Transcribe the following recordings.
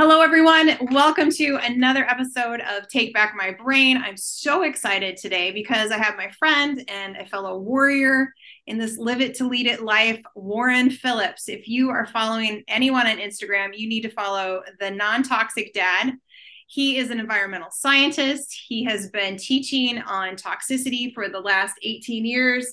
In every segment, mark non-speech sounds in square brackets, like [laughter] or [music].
Hello, everyone. Welcome to another episode of Take Back My Brain. I'm so excited today because I have my friend and a fellow warrior in this live it to lead it life, Warren Phillips. If you are following anyone on Instagram, you need to follow the non toxic dad. He is an environmental scientist. He has been teaching on toxicity for the last 18 years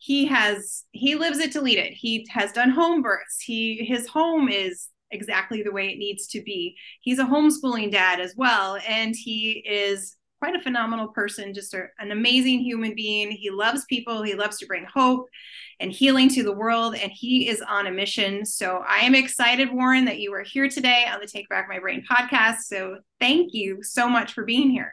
he has he lives it to lead it he has done home births he his home is exactly the way it needs to be. He's a homeschooling dad as well, and he is quite a phenomenal person, just a, an amazing human being. He loves people, he loves to bring hope and healing to the world, and he is on a mission. So I am excited, Warren, that you are here today on the Take Back My Brain podcast. So thank you so much for being here.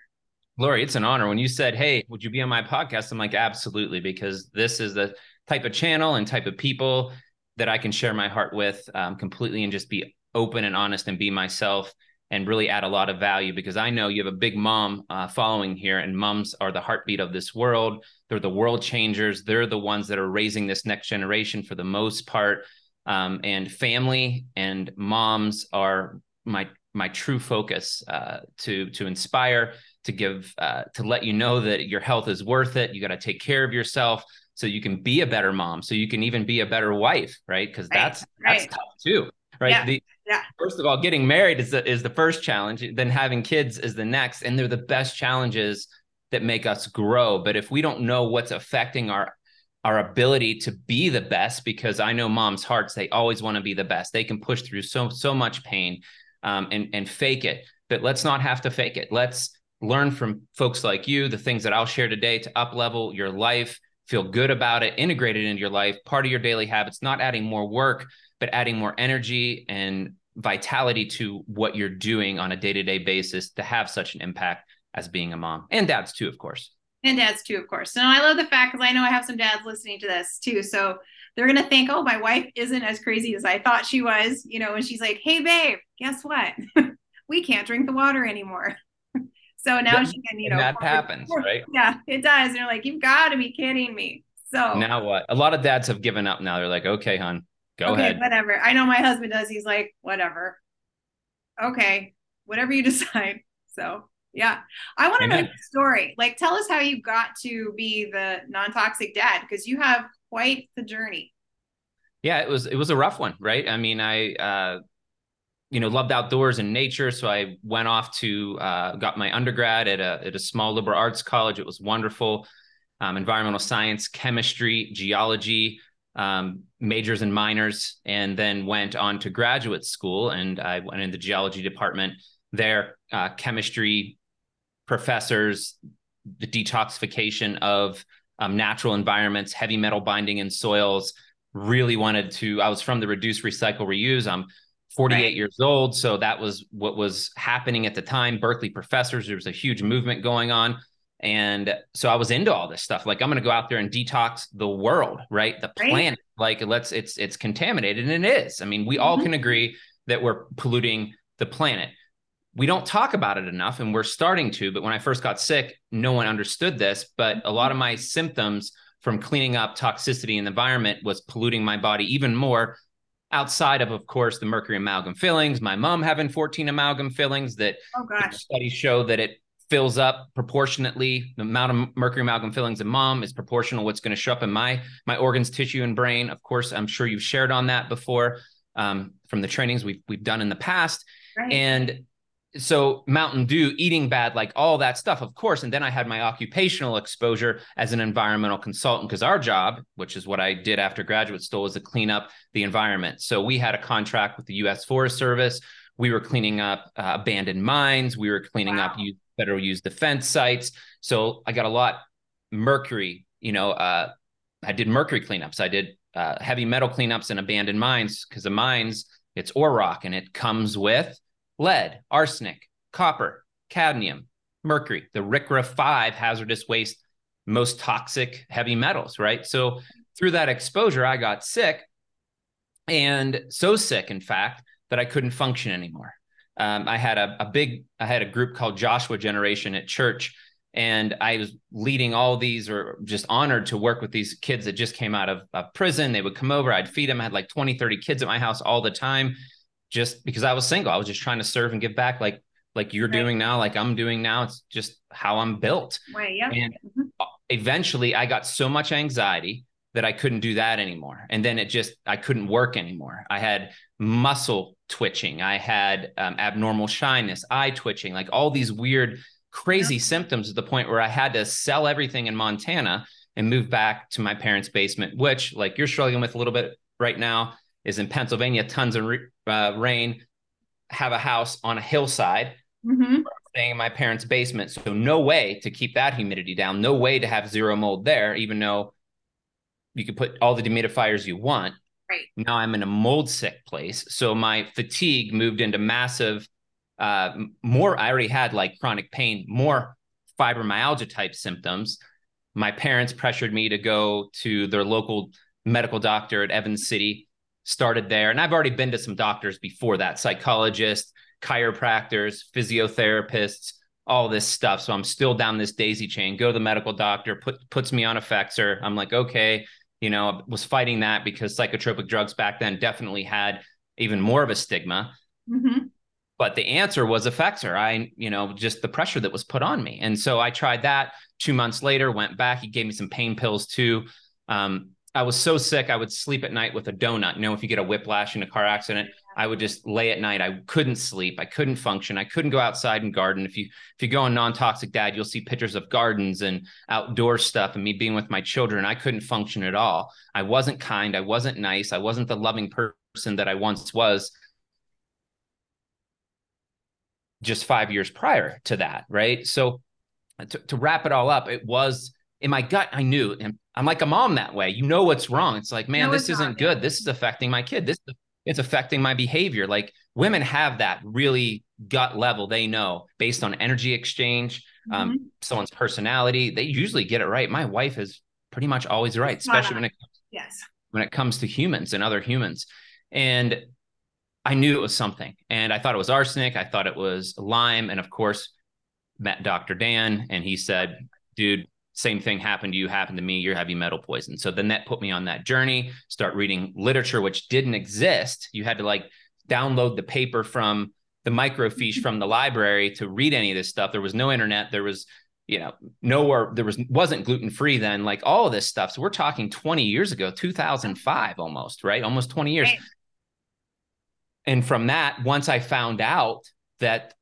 Laurie, it's an honor. When you said, Hey, would you be on my podcast? I'm like, Absolutely, because this is the type of channel and type of people that I can share my heart with um, completely and just be open and honest and be myself and really add a lot of value because I know you have a big mom uh, following here, and moms are the heartbeat of this world. They're the world changers. They're the ones that are raising this next generation for the most part. Um, and family and moms are my my true focus uh, to to inspire, to give, uh, to let you know that your health is worth it. You got to take care of yourself so you can be a better mom so you can even be a better wife right? Because right, that's right. that's tough too right? Yeah, the, yeah. first of all getting married is the is the first challenge then having kids is the next and they're the best challenges that make us grow. But if we don't know what's affecting our our ability to be the best because i know moms hearts they always want to be the best. They can push through so so much pain um, and and fake it. But let's not have to fake it. Let's learn from folks like you the things that i'll share today to up level your life feel good about it, integrate it into your life, part of your daily habits, not adding more work, but adding more energy and vitality to what you're doing on a day to day basis to have such an impact as being a mom and dads too, of course. And dads too, of course. And I love the fact because I know I have some dads listening to this too. So they're going to think, oh, my wife isn't as crazy as I thought she was, you know, and she's like, hey, babe, guess what? [laughs] we can't drink the water anymore. So now she can, you know, that happens, right? Yeah, it does. And they're like, you've got to be kidding me. So now what? A lot of dads have given up now. They're like, okay, hon, go okay, ahead. Whatever. I know my husband does. He's like, whatever. Okay, whatever you [laughs] decide. So yeah. I want to know the story. Like, tell us how you got to be the non-toxic dad because you have quite the journey. Yeah, it was it was a rough one, right? I mean, I uh you know loved outdoors and nature. So i went off to uh, got my undergrad at a, at a small liberal arts college. It was wonderful. Um, environmental science chemistry geology um, majors and minors and then went on to graduate school. And i went in the geology department there. Uh, chemistry professors the detoxification of um, natural environments heavy metal binding in soils really wanted to i was from the reduce recycle reuse. I'm 48 right. years old. So that was what was happening at the time. Berkeley professors, there was a huge movement going on. And so I was into all this stuff. Like I'm going to go out there and detox the world, right? The right. planet. Like let's it's it's contaminated and it is. I mean, we mm-hmm. all can agree that we're polluting the planet. We don't talk about it enough and we're starting to, but when I first got sick, no one understood this, but a lot of my symptoms from cleaning up toxicity in the environment was polluting my body even more outside of, of course, the mercury amalgam fillings. My mom having 14 amalgam fillings that oh, gosh. studies show that it fills up proportionately. The amount of mercury amalgam fillings in mom is proportional what's going to show up in my my organs, tissue, and brain. Of course, I'm sure you've shared on that before um, from the trainings we've we've done in the past. Right. And so Mountain Dew, eating bad, like all that stuff, of course. And then I had my occupational exposure as an environmental consultant because our job, which is what I did after graduate school, was to clean up the environment. So we had a contract with the U.S. Forest Service. We were cleaning up uh, abandoned mines. We were cleaning wow. up federal use defense sites. So I got a lot mercury. You know, uh, I did mercury cleanups. I did uh, heavy metal cleanups in abandoned mines because the mines it's ore rock and it comes with lead, arsenic, copper, cadmium, mercury, the RCRA 5 hazardous waste, most toxic heavy metals, right? So through that exposure, I got sick and so sick, in fact, that I couldn't function anymore. Um, I had a, a big, I had a group called Joshua Generation at church, and I was leading all these, or just honored to work with these kids that just came out of, of prison. They would come over, I'd feed them. I had like 20, 30 kids at my house all the time just because I was single. I was just trying to serve and give back like like you're right. doing now, like I'm doing now. It's just how I'm built. Right. Yeah. And mm-hmm. eventually I got so much anxiety that I couldn't do that anymore. And then it just, I couldn't work anymore. I had muscle twitching. I had um, abnormal shyness, eye twitching, like all these weird, crazy yeah. symptoms to the point where I had to sell everything in Montana and move back to my parents' basement, which, like you're struggling with a little bit right now, is in Pennsylvania, tons of uh, rain, have a house on a hillside. Mm-hmm. Staying in my parents' basement. So, no way to keep that humidity down, no way to have zero mold there, even though you could put all the dehumidifiers you want. Right. Now I'm in a mold sick place. So my fatigue moved into massive, uh, more, I already had like chronic pain, more fibromyalgia type symptoms. My parents pressured me to go to their local medical doctor at Evans City, started there. And I've already been to some doctors before that psychologists, chiropractors, physiotherapists, all this stuff. So I'm still down this daisy chain. Go to the medical doctor, put puts me on Effexor. I'm like, okay, you know, was fighting that because psychotropic drugs back then definitely had even more of a stigma. Mm-hmm. But the answer was Effexor. I, you know, just the pressure that was put on me. And so I tried that two months later, went back. He gave me some pain pills too. Um, I was so sick, I would sleep at night with a donut. You know, if you get a whiplash in a car accident, I would just lay at night. I couldn't sleep. I couldn't function. I couldn't go outside and garden. If you if you go on non-toxic dad, you'll see pictures of gardens and outdoor stuff and me being with my children. I couldn't function at all. I wasn't kind. I wasn't nice. I wasn't the loving person that I once was just five years prior to that. Right. So to, to wrap it all up, it was in my gut, I knew, and I'm like a mom that way. You know what's wrong. It's like, man, no, this isn't not, good. This is affecting my kid. This it's affecting my behavior. Like women have that really gut level. They know based on energy exchange, um, mm-hmm. um, someone's personality. They usually get it right. My wife is pretty much always right, especially when it comes, yes when it comes to humans and other humans. And I knew it was something, and I thought it was arsenic. I thought it was Lyme, and of course, met Dr. Dan, and he said, "Dude, same thing happened to you happened to me you're heavy metal poison. So then that put me on that journey start reading literature which didn't exist. You had to like download the paper from the microfiche from the library to read any of this stuff. There was no internet. There was you know nowhere there was wasn't gluten free then like all of this stuff. So we're talking 20 years ago 2005 almost right? Almost 20 years. Right. and from that once i found out that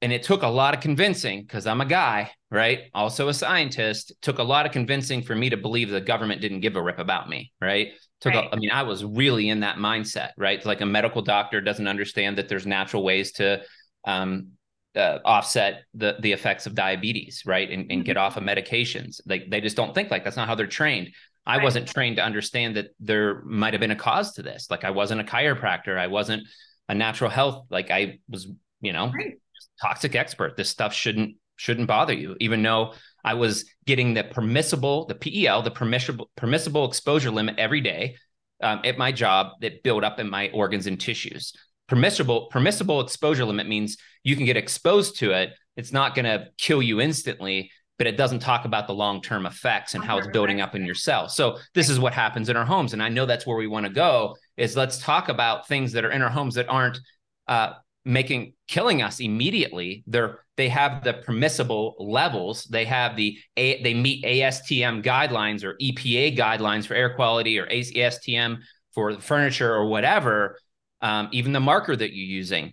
and it took a lot of convincing because I'm a guy, right? Also a scientist. It took a lot of convincing for me to believe the government didn't give a rip about me, right? Took right. A, I mean, I was really in that mindset, right? Like a medical doctor doesn't understand that there's natural ways to um, uh, offset the the effects of diabetes, right? And, and mm-hmm. get off of medications. Like they just don't think like that's not how they're trained. I right. wasn't trained to understand that there might have been a cause to this. Like I wasn't a chiropractor. I wasn't a natural health. Like I was, you know, right toxic expert. This stuff shouldn't shouldn't bother you, even though I was getting the permissible, the PEL, the permissible permissible exposure limit every day um, at my job that built up in my organs and tissues. Permissible permissible exposure limit means you can get exposed to it. It's not going to kill you instantly, but it doesn't talk about the long term effects and how it's building up in your cells. So this is what happens in our homes, and I know that's where we want to go. Is let's talk about things that are in our homes that aren't uh, making killing us immediately. They're they have the permissible levels. They have the A, they meet ASTM guidelines or EPA guidelines for air quality or ASTM for the furniture or whatever um, even the marker that you're using.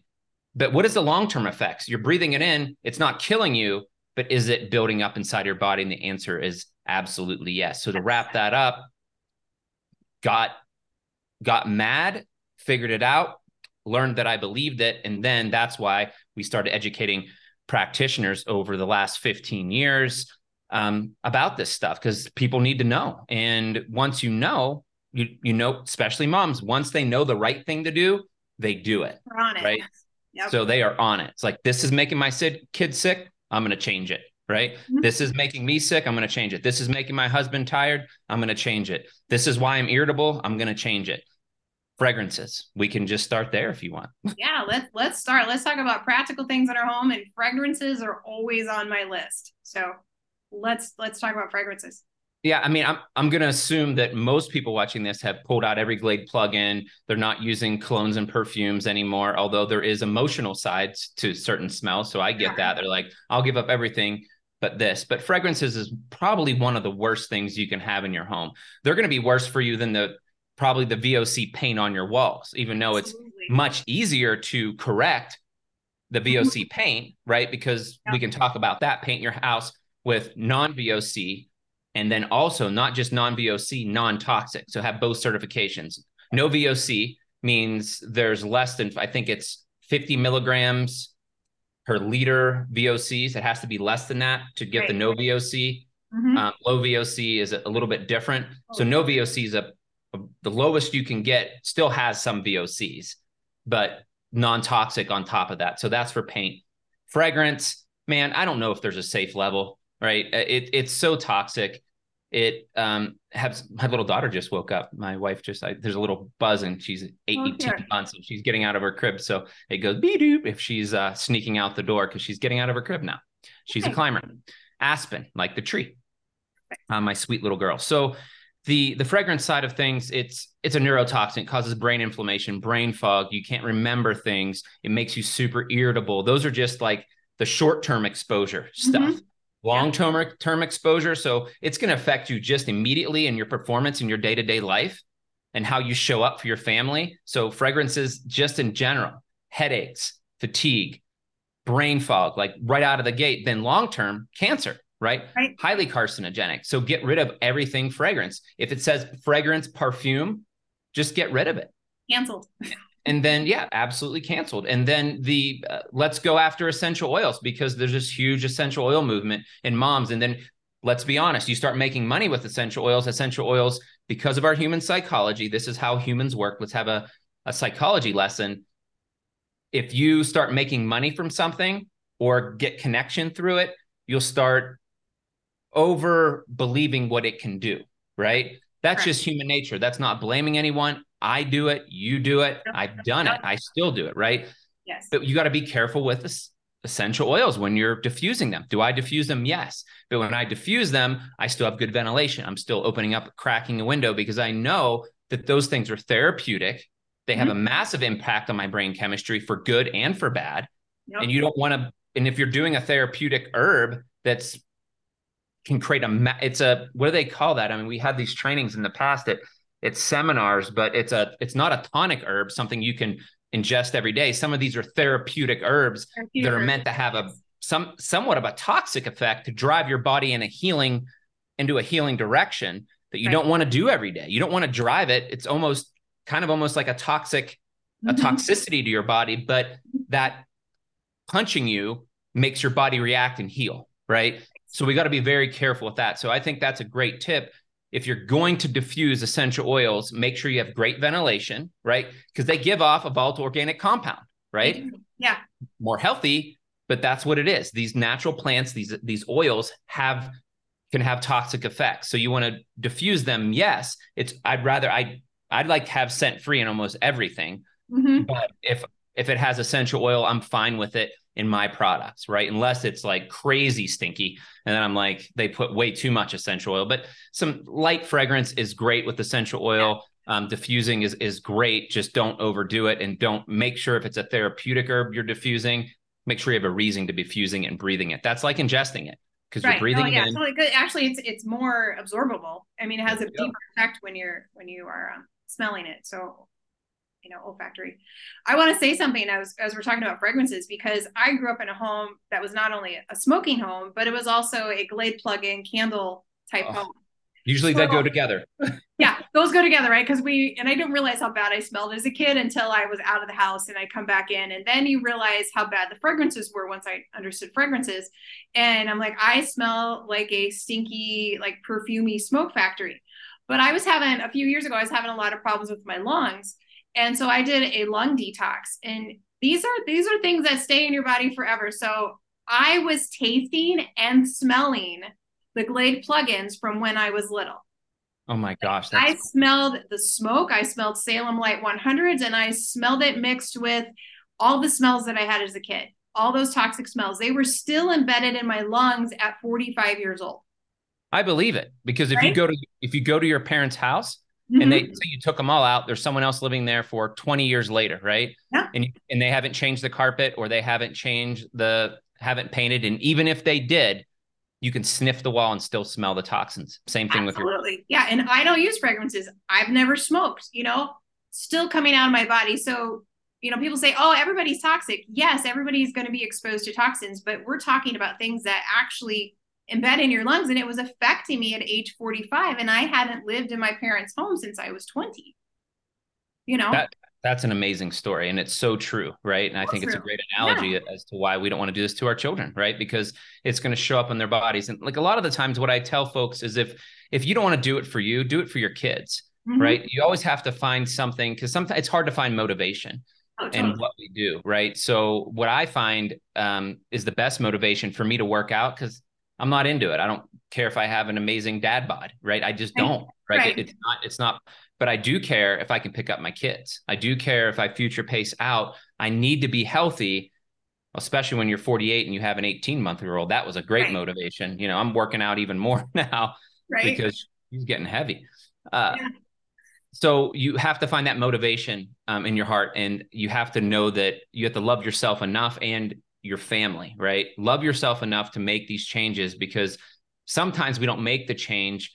But what is the long-term effects? You're breathing it in. It's not killing you but is it building up inside your body? And the answer is absolutely yes. So to wrap that up got got mad figured it out learned that I believed it. And then that's why we started educating practitioners over the last 15 years um, about this stuff because people need to know. And once you know, you you know, especially moms, once they know the right thing to do, they do it. We're on it. Right. Yep. So they are on it. It's like this is making my kid sick. I'm going to change it. Right. Mm-hmm. This is making me sick. I'm going to change it. This is making my husband tired. I'm going to change it. This is why I'm irritable. I'm going to change it fragrances. We can just start there if you want. yeah, let's let's start. Let's talk about practical things in our home and fragrances are always on my list. So let's let's talk about fragrances. Yeah, I mean, I'm I'm gonna assume that most people watching this have pulled out every Glade plug-in. They're not using colognes and perfumes anymore, although there is emotional sides to certain smells. So I get yeah. that. They're like, I'll give up everything but this. But fragrances is probably one of the worst things you can have in your home. They're gonna be worse for you than the probably the VOC paint on your walls, even though Absolutely. it's much easier to correct the VOC mm-hmm. paint, right? Because yeah. we can talk about that. Paint your house with non-VOC and then also not just non-VOC, non-toxic. So have both certifications. No VOC means there's less than I think it's 50 milligrams per liter VOCs. It has to be less than that to get right. the no VOC. Mm-hmm. Um, low VOC is a little bit different. So no VOC is a, the lowest you can get. Still has some VOCs, but non-toxic on top of that. So that's for paint. Fragrance, man, I don't know if there's a safe level, right? It, it's so toxic it um has my little daughter just woke up my wife just I, there's a little buzz and she's 18 oh, months and she's getting out of her crib so it goes be doop if she's uh sneaking out the door because she's getting out of her crib now she's okay. a climber aspen like the tree uh, my sweet little girl so the the fragrance side of things it's it's a neurotoxin it causes brain inflammation brain fog you can't remember things it makes you super irritable those are just like the short term exposure stuff mm-hmm long term term exposure. So it's going to affect you just immediately in your performance in your day to day life and how you show up for your family. So fragrances, just in general, headaches, fatigue, brain fog, like right out of the gate. Then long term, cancer. Right? right? Highly carcinogenic. So get rid of everything fragrance. If it says fragrance perfume, just get rid of it. Canceled. and then yeah absolutely canceled and then the uh, let's go after essential oils because there's this huge essential oil movement in moms and then let's be honest you start making money with essential oils essential oils because of our human psychology this is how humans work let's have a, a psychology lesson if you start making money from something or get connection through it you'll start over believing what it can do right that's right. just human nature that's not blaming anyone I do it, you do it, I've done it, I still do it, right? Yes. But you got to be careful with this essential oils when you're diffusing them. Do I diffuse them? Yes. But when I diffuse them, I still have good ventilation. I'm still opening up, cracking a window because I know that those things are therapeutic. They have mm-hmm. a massive impact on my brain chemistry for good and for bad. Yep. And you don't want to, and if you're doing a therapeutic herb that's can create a, it's a, what do they call that? I mean, we had these trainings in the past that it's seminars, but it's a it's not a tonic herb, something you can ingest every day. Some of these are therapeutic herbs therapeutic that are meant to have a some somewhat of a toxic effect to drive your body in a healing into a healing direction that you right. don't want to do every day. You don't want to drive it. It's almost kind of almost like a toxic a mm-hmm. toxicity to your body, but that punching you makes your body react and heal, right? So we got to be very careful with that. So I think that's a great tip if you're going to diffuse essential oils, make sure you have great ventilation, right? Because they give off a volatile organic compound, right? Yeah. More healthy, but that's what it is. These natural plants, these these oils have can have toxic effects. So you want to diffuse them. Yes, it's I'd rather I I'd like to have scent free in almost everything. Mm-hmm. But if if it has essential oil, I'm fine with it in my products, right? Unless it's like crazy stinky. And then I'm like, they put way too much essential oil, but some light fragrance is great with essential oil. Um, diffusing is, is great. Just don't overdo it and don't make sure if it's a therapeutic herb you're diffusing, make sure you have a reason to be fusing it and breathing it. That's like ingesting it because right. you're breathing oh, yeah. in. Totally good. Actually, it's, it's more absorbable. I mean, it has a deeper effect when you're, when you are um, smelling it. So you know olfactory i want to say something as, as we're talking about fragrances because i grew up in a home that was not only a smoking home but it was also a glade plug-in candle type oh, home. Usually so, they go together. [laughs] Yeah those go together right? Because we and i didn't realize how bad i smelled as a kid until i was out of the house and i come back in and then you realize how bad the fragrances were once i understood fragrances. And i'm like i smell like a stinky like perfumey smoke factory. But i was having a few years ago i was having a lot of problems with my lungs and so I did a lung detox. And these are these are things that stay in your body forever. So I was tasting and smelling the Glade plugins from when I was little. Oh my gosh. I cool. smelled the smoke. I smelled Salem Light 100s and I smelled it mixed with all the smells that I had as a kid. All those toxic smells. They were still embedded in my lungs at 45 years old. I believe it because if Right? you go to if you go to your parents' house Mhm. and they say you took them all out, there's someone else living there for 20 years later, right? Yeah. And you, and they haven't changed the carpet or they haven't changed the haven't painted, and even if they did, you can sniff the wall and still smell the toxins. Same thing with your Absolutely. Yeah. And I don't use fragrances. I've never smoked, you know, still coming out of my body. So, you know, people say, oh, everybody's toxic. Yes, everybody's going to be exposed to toxins, but we're talking about things that actually embed in your lungs. And it was affecting me at age 45. And I hadn't lived in my parents' home since I was 20. You know? That- that's an amazing story and it's so true right and i think it's a great analogy as to why we don't want to do this to our children right because it's going to show up in their bodies and like a lot of the times what i tell folks is if if you don't want to do it for you do it for your kids Mhm. right you always have to find something because sometimes it's hard to find motivation Oh, totally. what we do right so what i find um, is the best motivation for me to work out because i'm not into it i don't care if i have an amazing dad bod right i just don't right, Right. It- it's not it's not but i do care if i can pick up my kids i do care if i future pace out i need to be healthy especially when you're 48 and you have an 18 month year old that was a great Right. motivation you know i'm working out even more [laughs] now right. because he's getting heavy. Uh, Yeah. So you have to find that motivation um, in your heart, and you have to know that you have to love yourself enough and your family, right? Love yourself enough to make these changes because sometimes we don't make the change,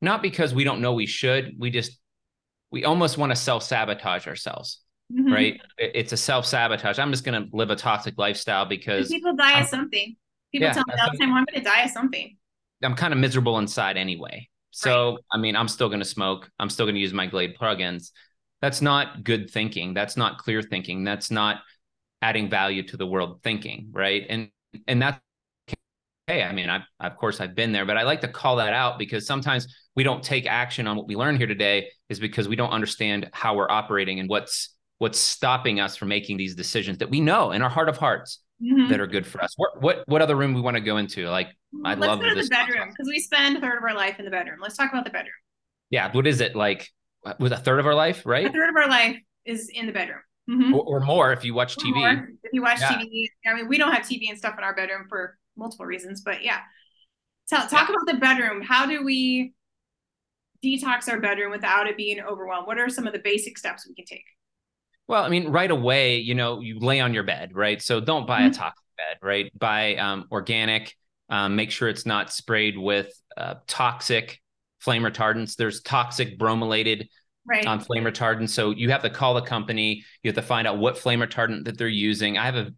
not because we don't know we should. We just we almost want to self sabotage ourselves, Mhm. right? It's a self sabotage. I'm just going to live a toxic lifestyle because people die I'm- of something. People Yeah, tell me all the time, well, I'm going to die of something. I'm kind of miserable inside anyway. So, I mean, I'm still going to smoke. I'm still going to use my Glade plugins. That's not good thinking. That's not clear thinking. That's not adding value to the world thinking, right? And and that's okay. I mean, I of course I've been there, but I like to call that out because sometimes we don't take action on what we learn here today is because we don't understand how we're operating and what's what's stopping us from making these decisions that we know in our heart of hearts Mhm. that are good for us. What what what other room we want to go into? Like I'd Let's love go to this the bedroom because we spend a third of our life in the bedroom. Let's talk about the bedroom. yeah what is it like with a third of our life right? A third of our life is in the bedroom. Mhm. or, or more if you watch Or tv more. If you watch Yeah. TV, I mean, we don't have TV and stuff in our bedroom for multiple reasons, but yeah. Tell, talk about the bedroom. How do we detox our bedroom without it being overwhelmed? What are some of the basic steps we can take? well i mean right away you know you lay on your bed right so don't buy a Mhm. toxic bed right buy um, organic um, make sure it's not sprayed with uh, toxic flame retardants there's toxic bromilated Right. um, flame retardant. So you have to call the company. You have to find out what flame retardant that they're using. I have a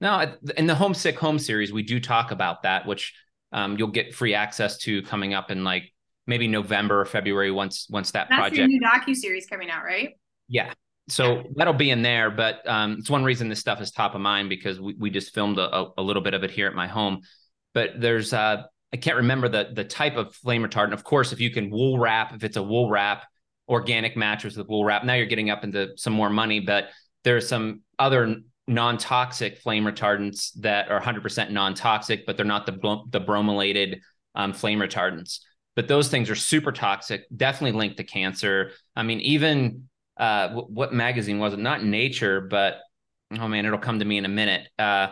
now in the Homesick Home series, we do talk about that, which um, you'll get free access to coming up in like maybe November or February once once that That's project. your new docu series coming out, right? Yeah. So that'll be in there, but um, it's one reason this stuff is top of mind because we, we just filmed a, a, a little bit of it here at my home. But there's uh, I can't remember the the type of flame retardant. Of course, if you can wool wrap, if it's a wool wrap, organic mattress with wool wrap, now you're getting up into some more money. But there's some other non-toxic flame retardants that are 100% non-toxic, but they're not the the bromilated um, flame retardants. But those things are super toxic, definitely linked to cancer. I mean, even uh, w- what magazine was it? Not Nature, but oh man, it'll come to me in a minute. Uh,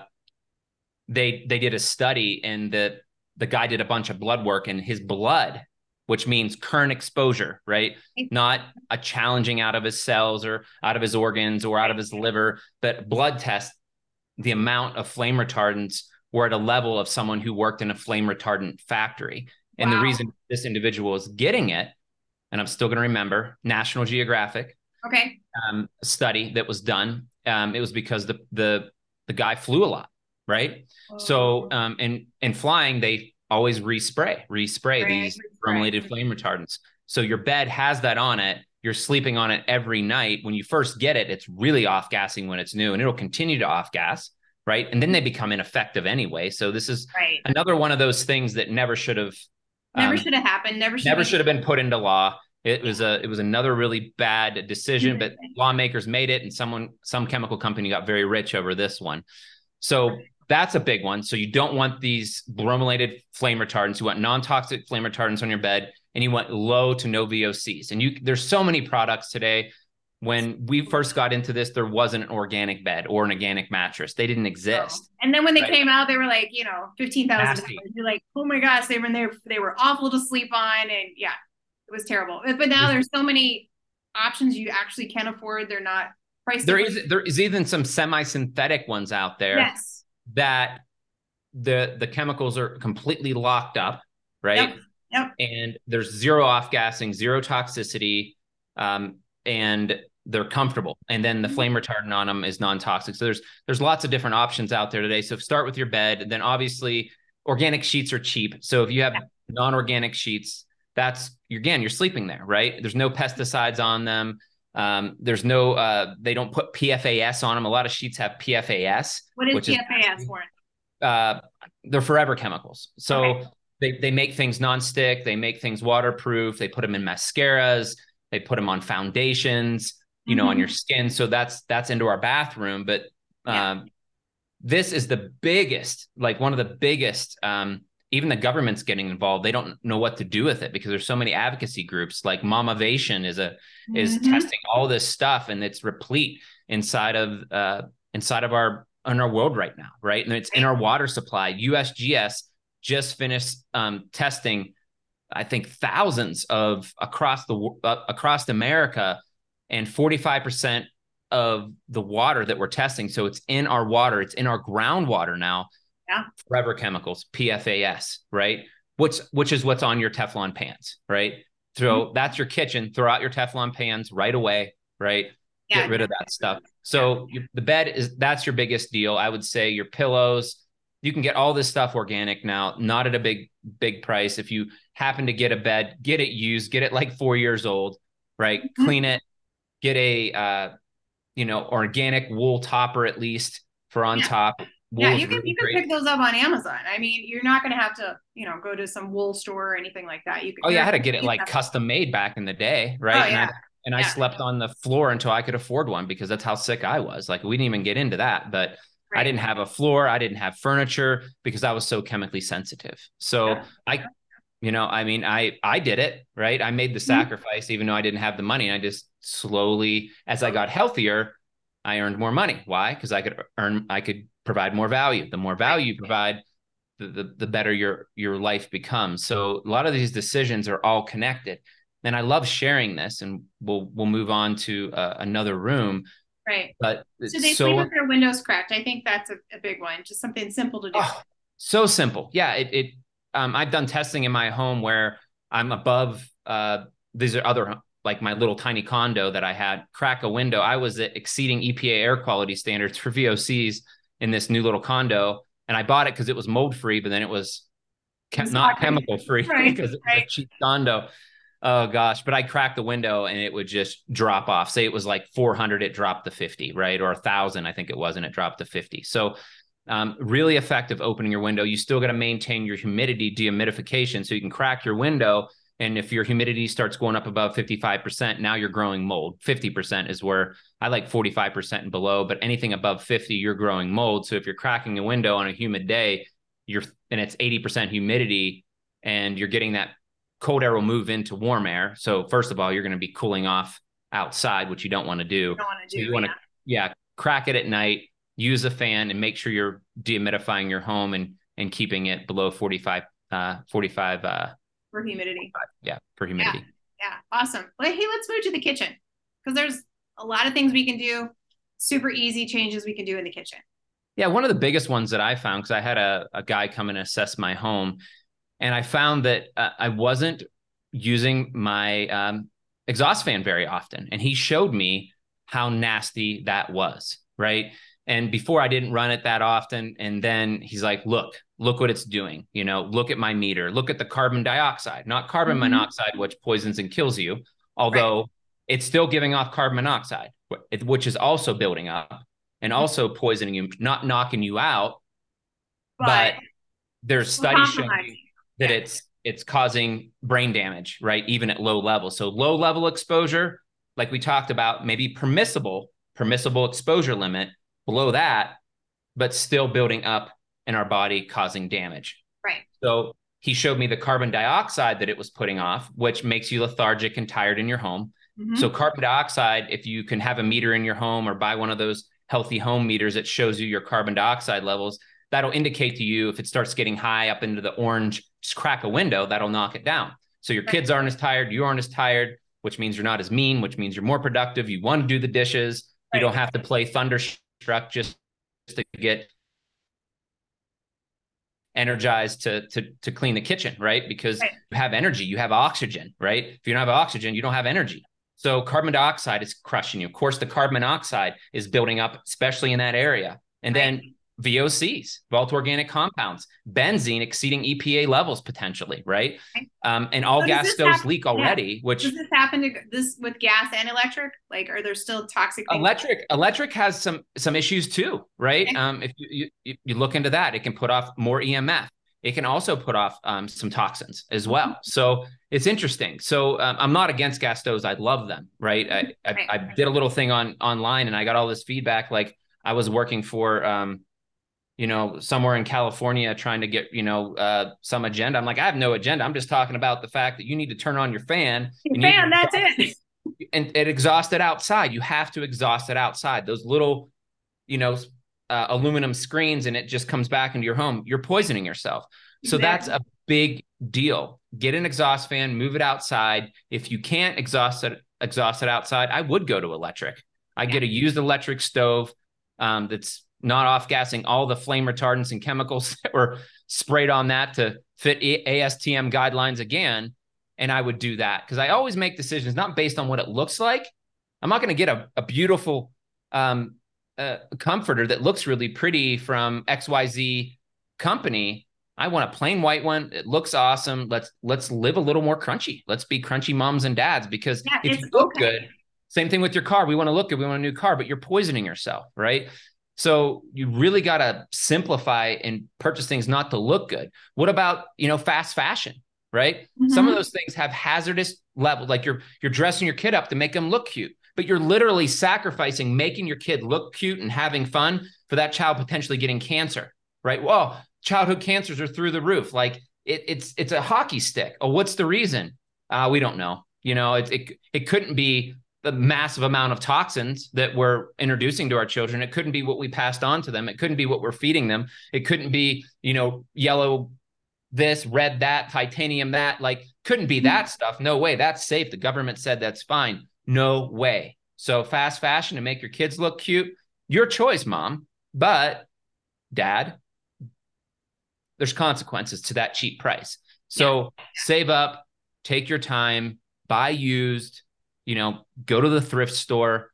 they they did a study, and the the guy did a bunch of blood work, and his blood, which means current exposure, right? Not a challenging out of his cells or out of his organs or out of his liver, but blood test. The amount of flame retardants were at a level of someone who worked in a flame retardant factory. And the reason this individual is getting it, and I'm still going to remember National Geographic Okay. um, study that was done. Um, it was because the the the guy flew a lot, right? So um, in in flying, they always respray, respray Right, these respray. bromilated flame retardants. So your bed has that on it. You're sleeping on it every night. When you first get it, it's really off gassing when it's new, and it'll continue to off gas, right? And then they become ineffective anyway. So this is right. another one of those things that never should have Never um, should have happened. Never should. never should have been put into law. It was a it was another really bad decision, but lawmakers made it, and someone some chemical company got very rich over this one. So that's a big one. So you don't want these bromilated flame retardants. You want non-toxic flame retardants on your bed, and you want low to no VOCs. And you there's so many products today. when we first got into this, there wasn't an organic bed or an organic mattress. They didn't exist. Oh. And then when they right? came out, they were like, you know, fifteen thousand. You're like, oh my gosh, they were they they were awful to sleep on, and yeah, it was terrible. But now mm-hmm. there's so many options you actually can afford. They're not priced. There is there is even some semi-synthetic ones out there. Yes. That the the chemicals are completely locked up, right? Yep. Yep. And there's zero off gassing, zero toxicity, um, and they're comfortable and then the mm-hmm. flame retardant on them is non-toxic so there's there's lots of different options out there today so start with your bed then obviously organic sheets are cheap so if you have non-organic sheets that's again you're sleeping there right there's no pesticides on them um, there's no uh, they don't put pfas on them a lot of sheets have pfas what is pfas is, for uh, they're forever chemicals so okay. they, they make things non-stick they make things waterproof they put them in mascaras they put them on foundations you know, mm-hmm. on your skin. So that's that's into our bathroom. But um, yeah. this is the biggest, like one of the biggest. Um, even the government's getting involved. They don't know what to do with it because there's so many advocacy groups. Like Mamavation is a mm-hmm. is testing all this stuff, and it's replete inside of uh, inside of our in our world right now, right? And it's in our water supply. USGS just finished um, testing, I think, thousands of across the uh, across America and 45% of the water that we're testing so it's in our water it's in our groundwater now yeah. Forever chemicals pfas right? Which which is what's on your teflon pans right? So mm-hmm. that's your kitchen. Throw out your teflon pans right away right? Yeah, get rid of that stuff. So you, the bed is that's your biggest deal. I would say your pillows. You can get all this stuff organic now not at a big big price. If you happen to get a bed get it used get it like four years old right? Mm-hmm. clean it get a uh, you know organic wool topper at least for on yeah. top. Wool yeah, you can really you can great. pick those up on Amazon. I mean, you're not going to have to you know go to some wool store or anything like that. You can. Oh yeah, I had to get it like custom made back in the day, right? Oh, yeah. And I, and I slept on the floor until I could afford one because that's how sick I was. Like we didn't even get into that, but right. I didn't have a floor, I didn't have furniture because I was so chemically sensitive. So yeah. I you know, I mean, I I did it, right? I made the mm-hmm. sacrifice even though I didn't have the money. I just slowly as I got healthier, I earned more money. Why? Because I could earn I could provide more value. The more value you provide, the, the the better your your life becomes. So a lot of these decisions are all connected. And I love sharing this and we'll we'll move on to uh, another room. Right. But so they so, sleep with their windows cracked. I think that's a, a big one. Just something simple to do. Oh, so simple. Yeah, it, it um, I've done testing in my home where I'm above. Uh, these are other like my little tiny condo that I had. Crack a window. I was exceeding EPA air quality standards for VOCs in this new little condo, and I bought it because it was mold free, but then it was not chemical free because [laughs] right. a cheap condo. Oh gosh, but I cracked the window and it would just drop off. Say it was like 400, it dropped to 50, right? Or a thousand, I think it was, and it dropped to 50. So um, really effective opening your window. You still got to maintain your humidity dehumidification so you can crack your window. And if your humidity starts going up above 55%, now you're growing mold. 50% is where I like 45% and below, but anything above 50, you're growing mold. So if you're cracking a window on a humid day, you're and it's 80% humidity and you're getting that cold air will move into warm air. So first of all, you're going to be cooling off outside, which you don't want to do. You don't want to do. So you want to, yeah, crack it at night use a fan and make sure you're dehumidifying your home and and keeping it below 45 uh 45 uh for humidity yeah for humidity yeah, yeah. awesome well hey let's move to the kitchen because there's a lot of things we can do super easy changes we can do in the kitchen yeah one of the biggest ones that i found because i had a, a guy come and assess my home and i found that uh, i wasn't using my um, exhaust fan very often and he showed me how nasty that was right and before I didn't run it that often. And then he's like, look, look what it's doing. You know, look at my meter, look at the carbon dioxide, not carbon mm-hmm. monoxide, which poisons and kills you, although right. it's still giving off carbon monoxide, which is also building up and mm-hmm. also poisoning you, not knocking you out. But, but there's studies showing that yeah. it's it's causing brain damage, right? Even at low levels. So low level exposure, like we talked about, maybe permissible, permissible exposure limit below that, but still building up in our body, causing damage. Right. So he showed me the carbon dioxide that it was putting off, which makes you lethargic and tired in your home. Mm-hmm. So carbon dioxide, if you can have a meter in your home or buy one of those healthy home meters that shows you your carbon dioxide levels, that'll indicate to you if it starts getting high up into the orange, just crack a window, that'll knock it down. So your kids aren't as tired, you aren't as tired, which means you're not as mean, which means you're more productive. You want to do the dishes. You don't have to play thunderstruck just to get energized to to to clean the kitchen, right? Because right. you have energy, you have oxygen, right? If you don't have oxygen, you don't have energy. So carbon dioxide is crushing you. Of course, the carbon monoxide is building up, especially in that area. And right. then VOCs, volatile organic compounds, benzene exceeding EPA levels potentially, right? Um, and all so gas stoves happen, leak already. Yeah. Which does this happen to this with gas and electric? Like, are there still toxic? Things? Electric, electric has some some issues too, right? Okay. Um, if you, you, you look into that, it can put off more EMF. It can also put off um, some toxins as well. Mm-hmm. So it's interesting. So um, I'm not against gas stoves. I love them, right? I, I, I did a little thing on online and I got all this feedback. Like I was working for um, you know, somewhere in California trying to get, you know, uh, some agenda. I'm like, I have no agenda. I'm just talking about the fact that you need to turn on your fan. Your fan, that's it. [laughs] And it exhaust it outside. You have to exhaust it outside. Those little, you know, uh, aluminum screens, and it just comes back into your home. You're poisoning yourself. So exactly. that's a big deal. Get an exhaust fan, move it outside. If you can't exhaust it, exhaust it outside, I would go to electric. I yeah. get a used electric stove um, that's not off gassing all the flame retardants and chemicals [laughs] that were sprayed on that to fit ASTM guidelines again. And I would do that because I always make decisions not based on what it looks like. I'm not going to get a, a beautiful um, uh, comforter that looks really pretty from XYZ company. I want a plain white one. It looks awesome. Let's let's live a little more crunchy. Let's be crunchy moms and dads because yeah, you look okay. good, same thing with your car. We want to look good. We want a new car, but you're poisoning yourself, right? So you really got to simplify and purchase things not to look good. What about, you know, fast fashion, right? Mm-hmm. Some of mm-hmm. those things have hazardous level like you're you're dressing your kid up to make them look cute, but you're literally sacrificing making your kid look cute and having fun for that child potentially getting cancer, right? Well, childhood cancers are through the roof. Like it, it's it's a hockey stick. Oh, what's the reason? Uh, we don't know. You know, it, it it couldn't be the massive amount of toxins that we're introducing to our children. It couldn't be what we passed on to them. It couldn't be what we're feeding them. It couldn't be, you know, yellow this, red that, titanium that. Like, couldn't be that stuff. No way. That's safe. The government said that's fine. No way. So, fast fashion to make your kids look cute, your choice, mom. But, dad, there's consequences to that cheap price. So, yeah. save up, take your time, buy used you know, go to the thrift store.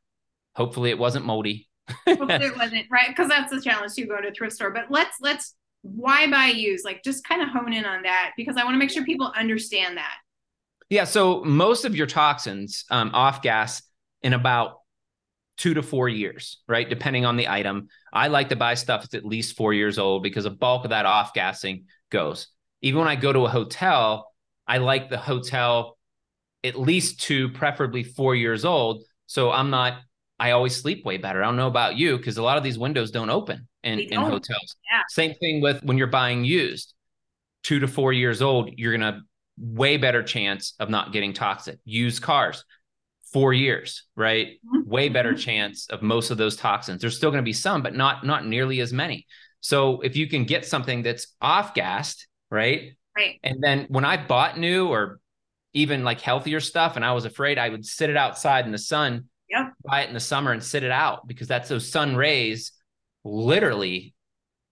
Hopefully it wasn't moldy. Hopefully it [laughs] wasn't, right? Because that's the challenge to go to a thrift store. But let's let's why buy used? Like just kind of hone in on that because I want to make sure people understand that. Yeah. So most of your toxins um, off gas in about two to four years, right? Depending on the item. I like to buy stuff that's at least four years old because a bulk of that off gassing goes. Even when I go to a hotel, I like the hotel at least two, preferably four years old. So I'm not, I always sleep way better. I don't know about you because a lot of these windows don't open in, don't. in hotels. Yeah. Same thing with when you're buying used, two to four years old, you're going to way better chance of not getting toxic. Used cars, four years, right? Mm-hmm. Way better mm-hmm. chance of most of those toxins. There's still going to be some, but not not nearly as many. So if you can get something that's off gassed, right? Right. And then when I bought new or even like healthier stuff. And I was afraid I would sit it outside in the sun, yep. buy it in the summer and sit it out because that's those sun rays literally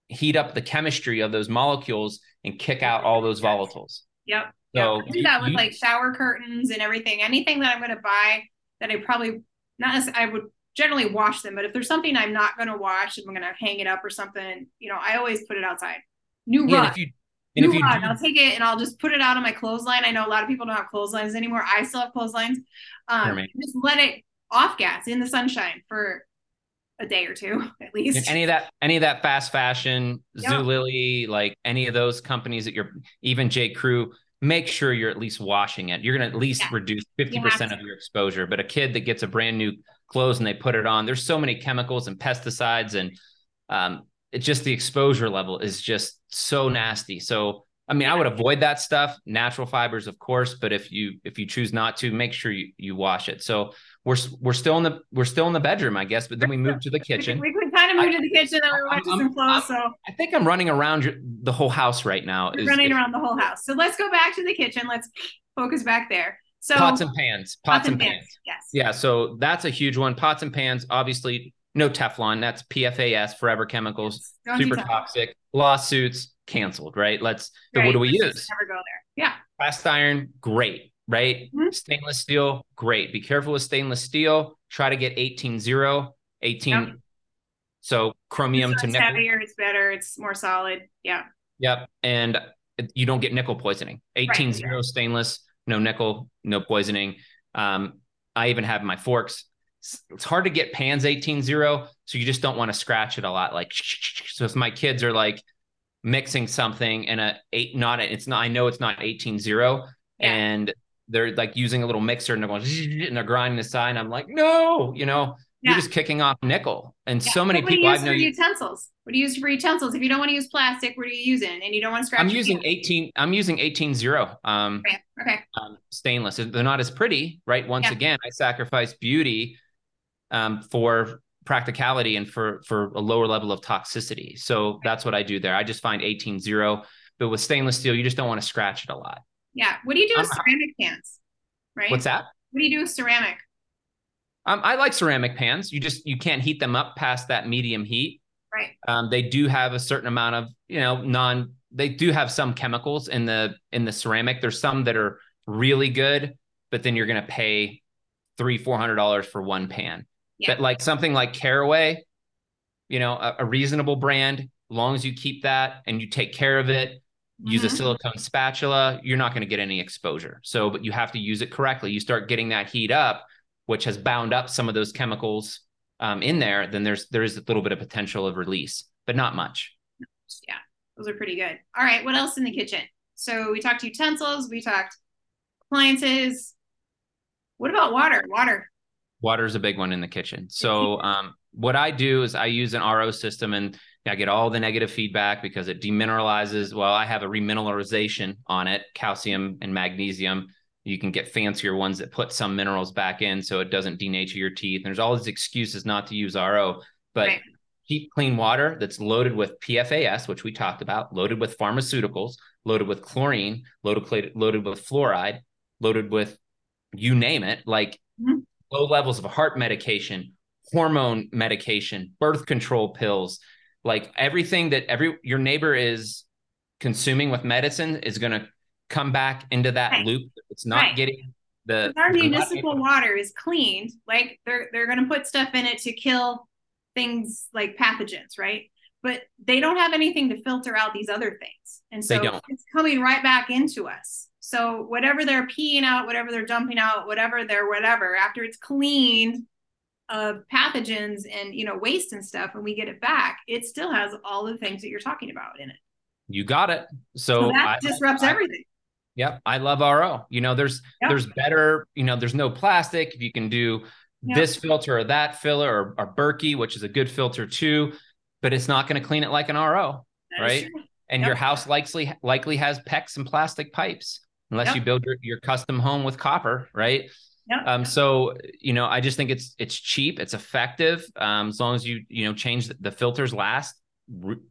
heat up the chemistry of those molecules and kick out all those volatiles. Yep. So yep. I do that with you, like shower curtains and everything. Anything that I'm going to buy that I probably not as I would generally wash them, but if there's something I'm not going to wash, and I'm going to hang it up or something, you know, I always put it outside. New yeah, If you and if you do, I'll take it and I'll just put it out on my clothesline. I know a lot of people don't have clotheslines anymore. I still have clotheslines. Um, just let it off gas in the sunshine for a day or two [laughs] at least. And any of that, any of that fast fashion, yep. Zulily, like any of those companies that you're, even J. Crew, make sure you're at least washing it. You're going to at least yeah. reduce 50% of your exposure. But a kid that gets a brand new clothes and they put it on, there's so many chemicals and pesticides and um, it's just the exposure level is just so nasty. So I mean, I would avoid that stuff, natural fibers, of course, but if you if you choose not to, make sure you, you wash it. So we're we're still in the we're still in the bedroom, I guess, but then we [laughs] moved to the kitchen. We, we kind of moved to the kitchen, and we went to some clothes. So I think I'm running around the whole house right now. Is, running around the whole house. So let's go back to the kitchen. Let's focus back there. So pots and pans, pots, pots and, pans. pans. Yes. Yeah. So that's a huge one. Pots and pans, obviously no Teflon. That's PFAS, forever chemicals, yes. super toxic. Lawsuits canceled, right? Let's. Right. what do we Let's use? Never go there. Yeah. Cast iron, great, right? Mm-hmm. Stainless steel, great. Be careful with stainless steel. Try to get 18 0, 18. Yep. So chromium so to nickel. heavier, it's better, it's more solid. Yeah. Yep. And you don't get nickel poisoning. 18 right. 0 stainless, no nickel, no poisoning. Um, I even have my forks it's hard to get pans 18 0 so you just don't want to scratch it a lot like [laughs] so if my kids are like mixing something and a eight not it's not i know it's not 18 0 yeah. and they're like using a little mixer and they're going [laughs] and they're grinding the side and i'm like no you know yeah. you're just kicking off nickel and yeah. so many people I've know utensils what do you use for utensils if you don't want to use plastic what are you using and you don't want to scratch i'm using 18 i'm using 18 0 um okay, okay. Um, stainless they're not as pretty right once again i sacrifice beauty um, for practicality and for for a lower level of toxicity. So that's what I do there. I just find 18-0, but with stainless steel, you just don't want to scratch it a lot. Yeah. What do you do with um, ceramic pans? Right. What's that? What do you do with ceramic? Um, I like ceramic pans. You just you can't heat them up past that medium heat. Right. Um, they do have a certain amount of you know non. They do have some chemicals in the in the ceramic. There's some that are really good, but then you're going to pay three four hundred dollars for one pan. Yeah. But like something like Caraway, you know, a, a, reasonable brand, as long as you keep that and you take care of it, mm-hmm. use a mm-hmm. silicone spatula, you're not going to get any exposure. So, but you have to use it correctly. You start getting that heat up, which has bound up some of those chemicals um, in there, then there's there is a little bit of potential of release, but not much. Yeah, those are pretty good. All right, what else in the kitchen? So we talked utensils, we talked appliances. What about water? Water. Water is a big one in the kitchen. [laughs] So um, what I do is I use an RO system and I get all the negative feedback because it demineralizes. Well, I have a remineralization on it, calcium and magnesium. You can get fancier ones that put some minerals back in so it doesn't denature your teeth. And there's all these excuses not to use RO, but right. cheap, clean water that's loaded with PFAS, which we talked about, loaded with pharmaceuticals, loaded with chlorine, loaded loaded with fluoride, loaded with you name it. Like mm-hmm low levels of heart medication, hormone medication, birth control pills, like everything that every your neighbor is consuming with medicine is going to come back into that right. loop. It's not right. getting the our municipal water is cleaned. Like they're they're going to put stuff in it to kill things like pathogens, right? But they don't have anything to filter out these other things, and so it's coming right back into us. So whatever they're peeing out, whatever they're dumping out, whatever they're whatever, after it's cleaned of pathogens and you know waste and stuff, and we get it back, it still has all the things that you're talking about in it. You got it. So, so that I, disrupts I, everything. Yep, I love RO. You know, there's yep. there's better. You know, there's no plastic. If you can do yep. this filter or that filler or, or Berkey, which is a good filter too, but it's not going to clean it like an RO, that right? And yep. your house likely likely has PEX and plastic pipes unless yep. you build your, your custom home with copper, right? Yeah. Um, so you know, I just think it's it's cheap, it's effective. Um, as long as you you know change the, the filters last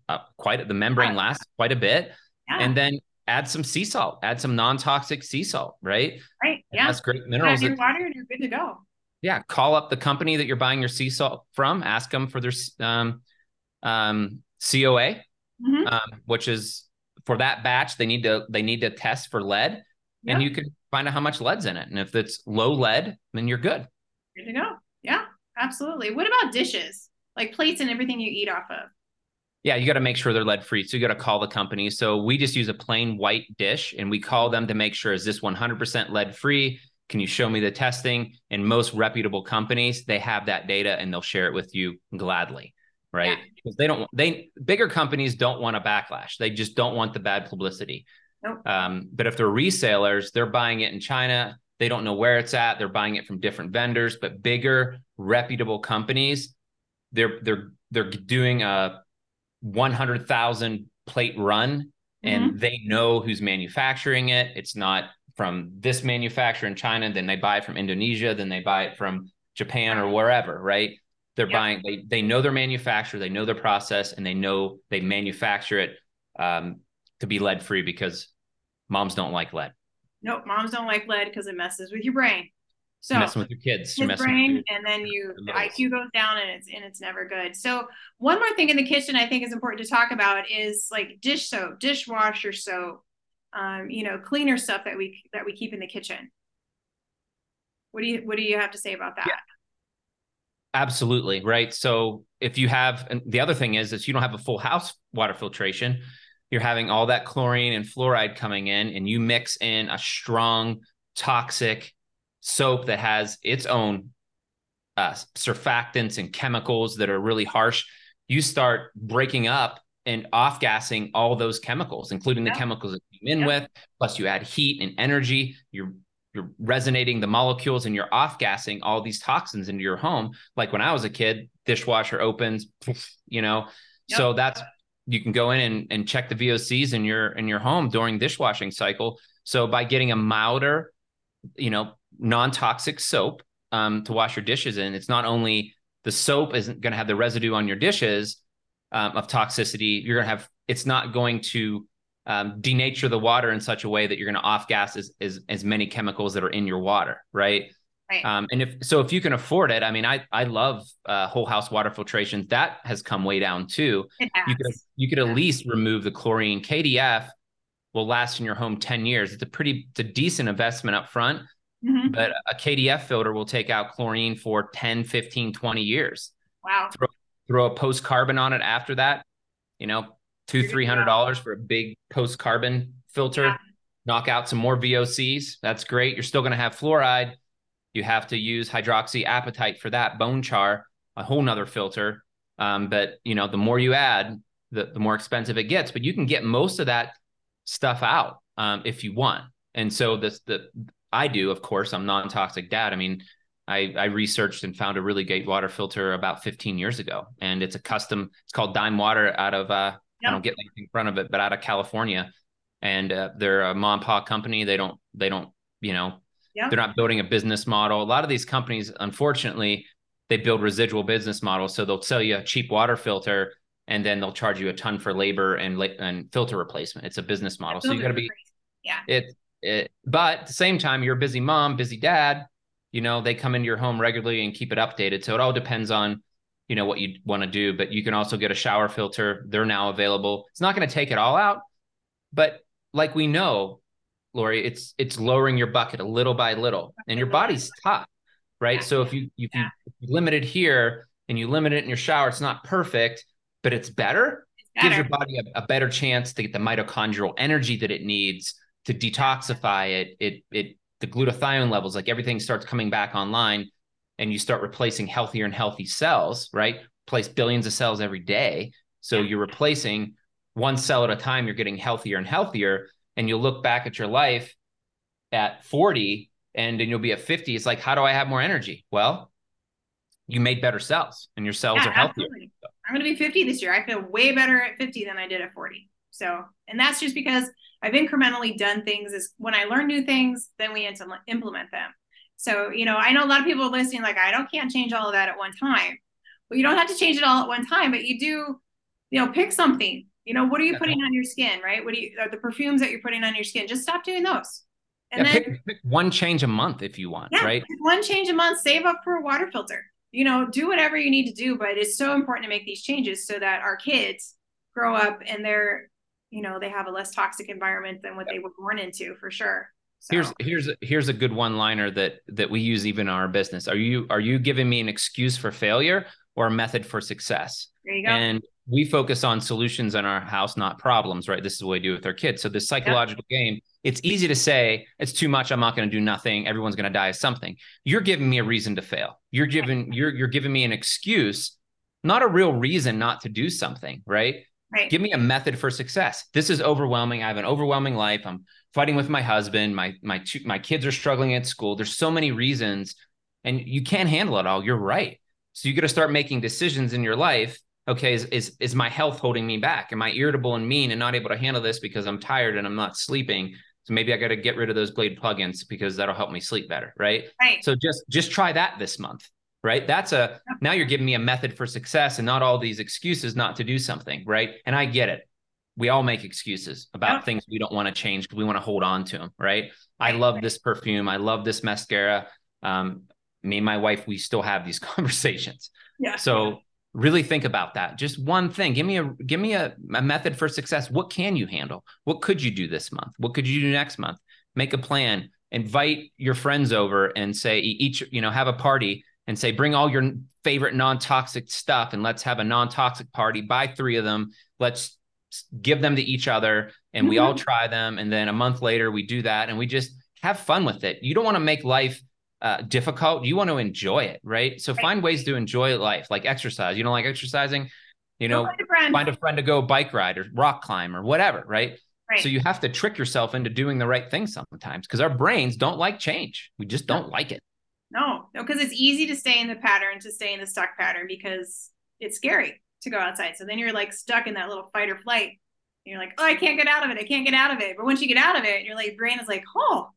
uh, quite the membrane lasts quite a bit, yeah. and then add some sea salt, add some non-toxic sea salt, right? Right. Yeah. That's great minerals. Add your water and you're good to go. Yeah. Call up the company that you're buying your sea salt from. Ask them for their um, um, COA, mm-hmm. um, which is for that batch. They need to they need to test for lead and you can find out how much lead's in it. And if it's low lead, then you're good. Good to go. Yeah, absolutely. What about dishes, like plates and everything you eat off of? Yeah, you got to make sure they're lead free. So you got to call the company. So we just use a plain white dish and we call them to make sure is this 100% lead free? Can you show me the testing? And most reputable companies, they have that data and they'll share it with you gladly, right? Yeah. Because they don't they bigger companies don't want a backlash. They just don't want the bad publicity. Nope. Um, but if they're resellers, they're buying it in China. They don't know where it's at. They're buying it from different vendors. But bigger, reputable companies, they're they're they're doing a one hundred thousand plate run and mm-hmm. they know who's manufacturing it. It's not from this manufacturer in China, then they buy it from Indonesia, then they buy it from Japan or wherever, right? They're yep. buying, they they know their manufacturer, they know their process, and they know they manufacture it um, to be lead free because moms don't like lead. Nope, moms don't like lead because it messes with your brain. So You're messing with your kids, your brain, and then you the IQ goes down, and it's and it's never good. So one more thing in the kitchen I think is important to talk about is like dish soap, dishwasher soap, um, you know, cleaner stuff that we that we keep in the kitchen. What do you what do you have to say about that? Yeah. Absolutely right. So if you have, and the other thing is, is you don't have a full house water filtration. You're having all that chlorine and fluoride coming in, and you mix in a strong toxic soap that has its own uh, surfactants and chemicals that are really harsh. You start breaking up and off gassing all those chemicals, including the chemicals that you came in with. Plus, you add heat and energy. You're you're resonating the molecules and you're off gassing all these toxins into your home. Like when I was a kid, dishwasher opens, [laughs] you know. Yep. So that's you can go in and, and check the VOCs in your in your home during dishwashing cycle. So by getting a milder, you know, non-toxic soap um, to wash your dishes in, it's not only the soap isn't going to have the residue on your dishes um, of toxicity. You're going to have it's not going to um, denature the water in such a way that you're going to off gas as, as, as many chemicals that are in your water, right? Right. Um, and if so, if you can afford it, I mean, I I love uh, whole house water filtration. That has come way down too. You could you could at least remove the chlorine. KDF will last in your home ten years. It's a pretty it's a decent investment up front, mm-hmm. but a KDF filter will take out chlorine for 10, 15, 20 years. Wow. Throw, throw a post carbon on it after that. You know, two three hundred dollars for a big post carbon filter. Yeah. Knock out some more VOCs. That's great. You're still going to have fluoride. You have to use hydroxyapatite for that bone char, a whole nother filter. Um, but you know, the more you add, the the more expensive it gets. But you can get most of that stuff out um, if you want. And so this the I do, of course, I'm non-toxic dad. I mean, I, I, researched and found a really great water filter about 15 years ago, and it's a custom. It's called Dime Water out of uh, I don't get anything in front of it, but out of California, and uh, they're a mom and pop company. They don't they don't you know they're not building a business model. A lot of these companies, unfortunately, they build residual business models. So they'll sell you a cheap water filter, and then they'll charge you a ton for labor and and filter replacement. It's a business model. So you got to be yeah. It, it but at the same time, you're a busy mom, busy dad. You know they come into your home regularly and keep it updated. So it all depends on you know what you want to do but you can also get a shower filter they're now available it's not going to take it all out but like we know Laurie it's it's lowering your bucket a little by little and your body's tough right yeah. so if you if you, limit it here and you limit it in your shower it's not perfect but it's better, it's better. gives your body a, a better chance to get the mitochondrial energy that it needs to detoxify it it it the glutathione levels like everything starts coming back online and you start replacing healthier and healthy cells, right? Place billions of cells every day. So you're replacing one cell at a time, you're getting healthier and healthier. And you'll look back at your life at 40 and then you'll be at 50. It's like, how do I have more energy? Well, you made better cells and your cells yeah, are healthier. Absolutely. I'm going to be 50 this year. I feel way better at 50 than I did at 40. So, and that's just because I've incrementally done things is when I learn new things, then we implement them. So, you know, I know a lot of people are listening, like, I don't can't change all of that at one time. Well, you don't have to change it all at one time, but you do, you know, pick something. You know, what are you putting on your skin, right? What do you the perfumes that you're putting on your skin? Just stop doing those. And yeah, then pick, pick one change a month if you want, yeah, right? One change a month, save up for a water filter. You know, do whatever you need to do, but it's so important to make these changes so that our kids grow up and they're, you know, they have a less toxic environment than what they were born into for sure. So. Here's here's here's a good one liner that that we use even in our business. Are you are you giving me an excuse for failure or a method for success? There you go. And we focus on solutions in our house, not problems, right? This is what we do with our kids. So this psychological yeah. game, it's easy to say it's too much. I'm not going to do nothing. Everyone's going to die of something. You're giving me a reason to fail. You're giving you're you're giving me an excuse, not a real reason not to do something, right? Right. Give me a method for success. This is overwhelming. I have an overwhelming life. I'm fighting with my husband. My my two, my kids are struggling at school. There's so many reasons, and you can't handle it all. You're right. So you got to start making decisions in your life okay, is, is, is my health holding me back? Am I irritable and mean and not able to handle this because I'm tired and I'm not sleeping? So maybe I got to get rid of those blade plugins because that'll help me sleep better. Right. Right. So just, just try that this month. Right. That's a, now you're giving me a method for success and not all these excuses not to do something. Right. And I get it. We all make excuses about yeah. things we don't want to change because we want to hold on to them. Right. right. I love this perfume. I love this mascara. Um, me and my wife, we still have these [laughs] conversations. Yeah. So really think about that. Just one thing give me a give me a, a, method for success. What can you handle? What could you do this month? What could you do next month? Make a plan. Invite your friends over and say each you know have a party and say bring all your favorite non-toxic stuff and let's have a non-toxic party. Buy three of them. Let's give them to each other and we all mm-hmm. try them. And then a month later we do that and we just have fun with it. You don't want to make life uh, difficult, you want to enjoy it, right? So right. find ways to enjoy life, like exercise. You don't like exercising, you know, find a, friend. find a friend to go bike ride or rock climb or whatever, right? right? So you have to trick yourself into doing the right thing sometimes because our brains don't like change. We just don't no. like it. No, no, because it's easy to stay in the pattern, to stay in the stuck pattern because it's scary to go outside. So then you're like stuck in that little fight or flight. And you're like, oh, I can't get out of it. I can't get out of it. But once you get out of it, your like brain is like, oh,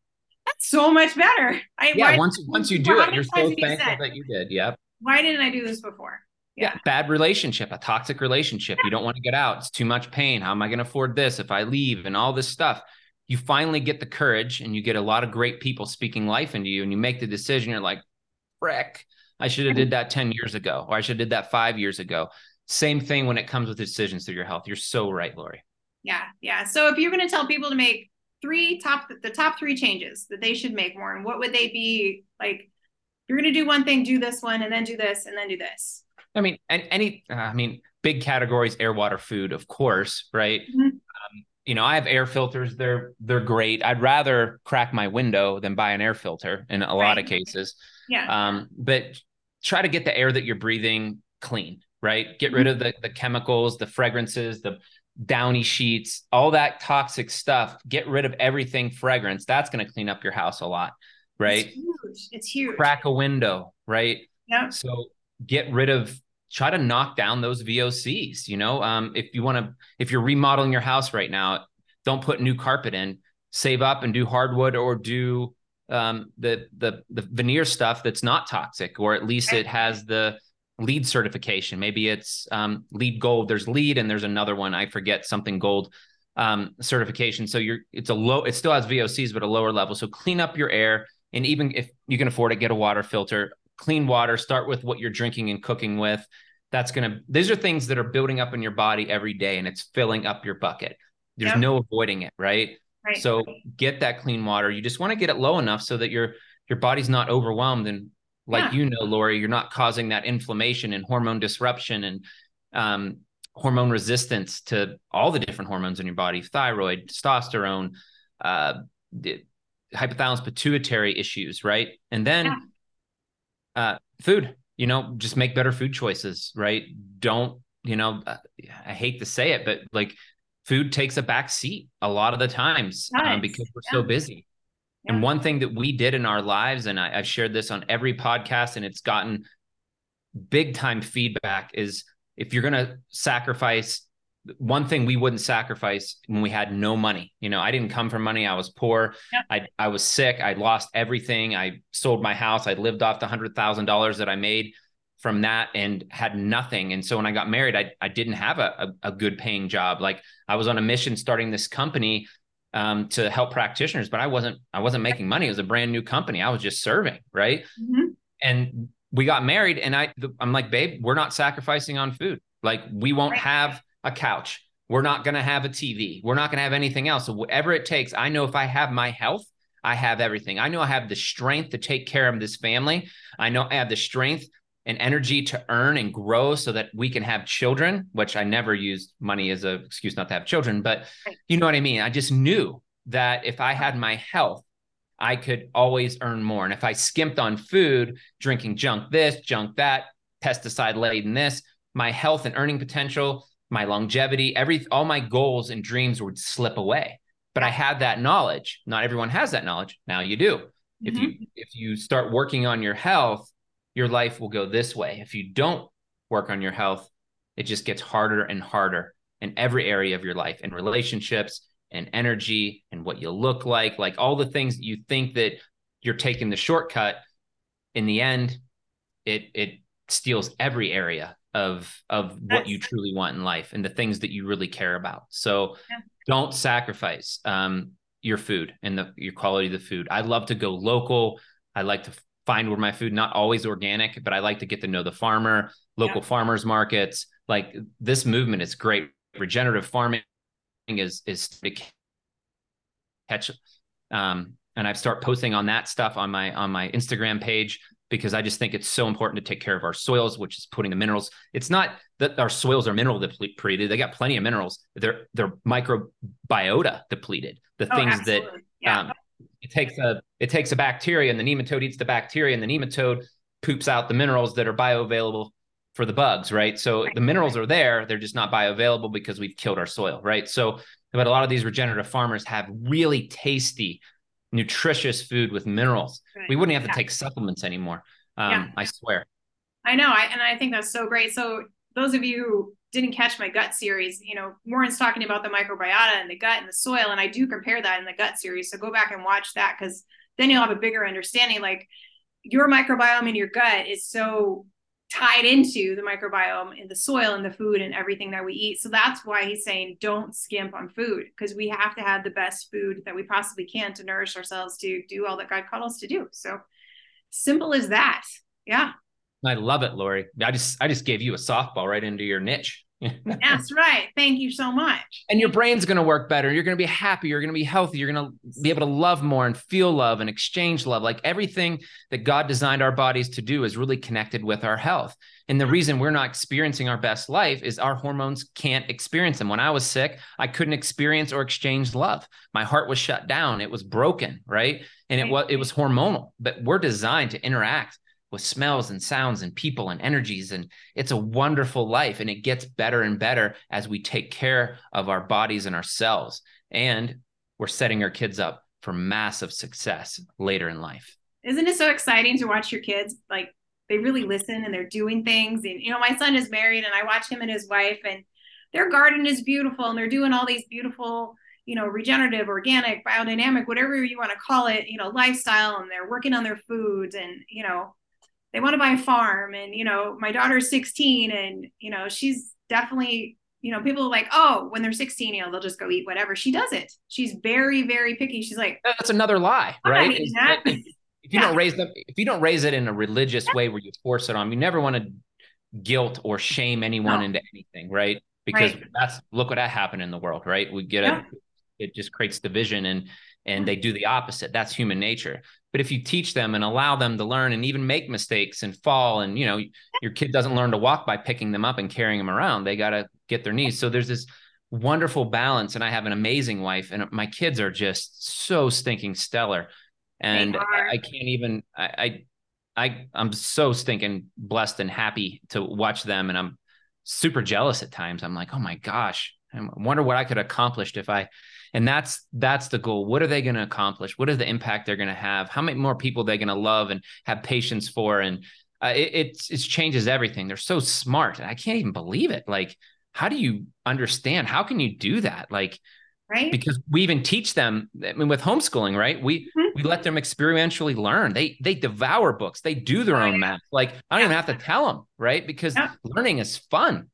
that's so much better. I, yeah, once once you do it, you're so thankful that you did. Yep. Why didn't I do this before? Yeah. yeah. Bad relationship, a toxic relationship. You don't want to get out. It's too much pain. How am I going to afford this if I leave and all this stuff? You finally get the courage and you get a lot of great people speaking life into you and you make the decision. You're like, frick, I should have did that 10 years ago, or I should have did that five years ago. Same thing when it comes with decisions through your health. You're so right, Laurie. Yeah. Yeah. So if you're going to tell people to make three top the top three changes that they should make more. And what would they be? Like you're going to do one thing do this one and then do this and then do this. I mean and any uh, i mean big categories air water food of course right? Mm-hmm. um, you know i have air filters. They're they're great. I'd rather crack my window than buy an air filter in a right. lot of cases. Yeah. Um but try to get the air that you're breathing clean right? Get mm-hmm. rid of the the chemicals the fragrances the downy sheets, all that toxic stuff. Get rid of everything fragrance. That's going to clean up your house a lot, right? It's huge. It's huge. Crack a window, right? Yeah. So get rid of try to knock down those VOCs, you know? Um if you want to if you're remodeling your house right now, don't put new carpet in. Save up and do hardwood or do um the the the veneer stuff that's not toxic or at least it has the LEED certification. Maybe it's um, LEED gold. There's LEED and there's another one. I forget something gold um, certification. So you're it's a low. It still has VOCs, but a lower level. So clean up your air, and even if you can afford it, get a water filter. Clean water. Start with what you're drinking and cooking with. That's gonna. These are things that are building up in your body every day, and it's filling up your bucket. There's yep. no avoiding it, right? Right. So get that clean water. You just want to get it low enough so that your your body's not overwhelmed and like yeah. you know, Laurie, you're not causing that inflammation and hormone disruption and um, hormone resistance to all the different hormones in your body, thyroid, testosterone, uh, hypothalamus pituitary issues, right? And then yeah. uh, food, you know, just make better food choices, right? Don't, you know, uh, I hate to say it, but like food takes a back seat a lot of the times um, um, because we're yeah. so busy. And one thing that we did in our lives, and I, have shared this on every podcast, and it's gotten big time feedback, is if you're going to sacrifice one thing we wouldn't sacrifice when we had no money. You know, I didn't come from money. I was poor. I I was sick. I lost everything. I sold my house. I lived off the hundred thousand dollars that I made from that and had nothing. And so when I got married, I I didn't have a, a, a good paying job. Like I was on a mission starting this company um, to help practitioners, but I wasn't I wasn't making money. It was a brand new company. I was just serving, right? Mm-hmm. And we got married, and I I'm like, babe, we're not sacrificing on food. Like we won't right. have a couch. We're not going to have a TV. We're not going to have anything else. So whatever it takes, I know if I have my health, I have everything. I know I have the strength to take care of this family. I know I have the strength and energy to earn and grow so that we can have children, which I never used money as an excuse not to have children, but you know what I mean? I just knew that if I had my health, I could always earn more. And if I skimped on food, drinking junk this, junk that, pesticide laden this, my health and earning potential, my longevity, every all my goals and dreams would slip away. But I had that knowledge. Not everyone has that knowledge. Now you do. Mm-hmm. If you if you start working on your health, your life will go this way. If you don't work on your health, it just gets harder and harder in every area of your life in relationships and energy and what you look like like all the things that you think that you're taking the shortcut. In the end it it steals every area of of what you truly want in life and the things that you really care about. So yeah. don't sacrifice um, your food and the your quality of the food. I love to go local. I like to find where my food not always organic but i like to get to know the farmer local yeah. farmers markets like this movement is great regenerative farming is is to catch um and i start posting on that stuff on my on my instagram page because i just think it's so important to take care of our soils which is putting the minerals it's not that our soils are mineral depleted they got plenty of minerals they're they're microbiota depleted the oh, things absolutely. that yeah. um, it takes a it takes a bacteria and the nematode eats the bacteria and the nematode poops out the minerals that are bioavailable for the bugs, right? So the minerals are there, they're just not bioavailable because we've killed our soil, right? So, but a lot of these regenerative farmers have really tasty, nutritious food with minerals. Right. We wouldn't have yeah. to take supplements anymore. Um, yeah. I swear. I know, I, and I think that's so great. So those of you who didn't catch my gut series, you know, Warren's talking about the microbiota and the gut and the soil, and I do compare that in the gut series. So go back and watch that because then you'll have a bigger understanding. Like your microbiome in your gut is so tied into the microbiome in the soil and the food and everything that we eat. So that's why he's saying don't skimp on food because we have to have the best food that we possibly can to nourish ourselves to do all that God called us to do. So simple as that. Yeah. I love it, Laurie. I just I just gave you a softball right into your niche. [laughs] That's right. Thank you so much. And your brain's going to work better. You're going to be happy. You're going to be healthy. You're going to be able to love more and feel love and exchange love. Like everything that God designed our bodies to do is really connected with our health. And the reason we're not experiencing our best life is our hormones can't experience them. When I was sick, I couldn't experience or exchange love. My heart was shut down. It was broken, right? And it was it was hormonal. But we're designed to interact with smells and sounds and people and energies. And it's a wonderful life. And it gets better and better as we take care of our bodies and ourselves. And we're setting our kids up for massive success later in life. Isn't it so exciting to watch your kids? Like they really listen and they're doing things. And, you know, my son is married and I watch him and his wife, and their garden is beautiful and they're doing all these beautiful you know regenerative organic biodynamic whatever you want to call it you know lifestyle and they're working on their foods and you know they want to buy a farm and you know my daughter's 16 and you know she's definitely you know people are like oh when they're 16 you know they'll just go eat whatever she does it she's very very picky she's like that's another lie right if you yeah. don't raise them if you don't raise it in a religious yeah. way where you force it on you never want to guilt or shame anyone no. into anything right because right. that's look what that happened in the world right we get yeah. it it just creates division and and they mm-hmm. do the opposite that's human nature but if you teach them and allow them to learn and even make mistakes and fall, and you know, your kid doesn't learn to walk by picking them up and carrying them around, they got to get their knees. So there's this wonderful balance. And I have an amazing wife, and my kids are just so stinking stellar. And I, can't even, I, I, I, I'm so stinking blessed and happy to watch them. And I'm super jealous at times. I'm like, oh my gosh, I wonder what I could accomplish if I and that's that's the goal. What are they going to accomplish? What is the impact they're going to have? How many more people they're going to love and have patience for? And uh, it, it's it changes everything. They're so smart. And i can't even believe it. Like how do you understand? How can you do that? Like right? because we even teach them i mean with homeschooling right? We mm-hmm. we let them experientially learn. They they devour books. They do their own math. Like i don't yeah. even have to tell them right? Because yeah. learning is fun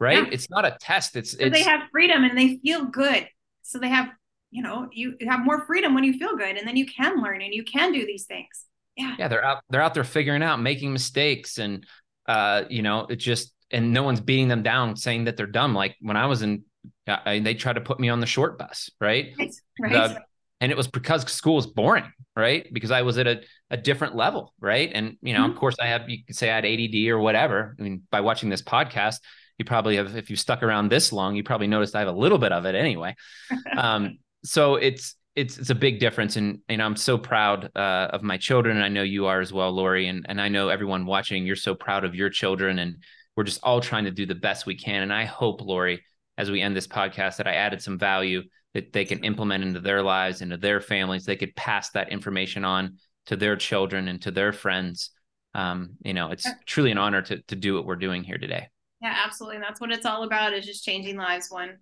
right? Yeah. it's not a test. It's, so it's they have freedom and they feel good so they have you know you have more freedom when you feel good and then you can learn and you can do these things. Yeah. Yeah they're out they're out there figuring out making mistakes and uh you know it just and no one's beating them down saying that they're dumb. Like when i was in I, they tried to put me on the short bus right, right. and it was because school was boring right? Because i was at a, a different level right? And you know mm-hmm. of course i have you could say i had add or whatever. I mean by watching this podcast you probably have if you stuck around this long you probably noticed i have a little bit of it anyway. [laughs] Um, so it's it's it's a big difference and and i'm so proud uh, of my children and i know you are as well Laurie and and i know everyone watching you're so proud of your children and we're just all trying to do the best we can and i hope Laurie as we end this podcast that i added some value that they can implement into their lives into their families they could pass that information on to their children and to their friends. Um, you know it's truly an honor to to do what we're doing here today Yeah, absolutely. And that's what it's all about is just changing lives one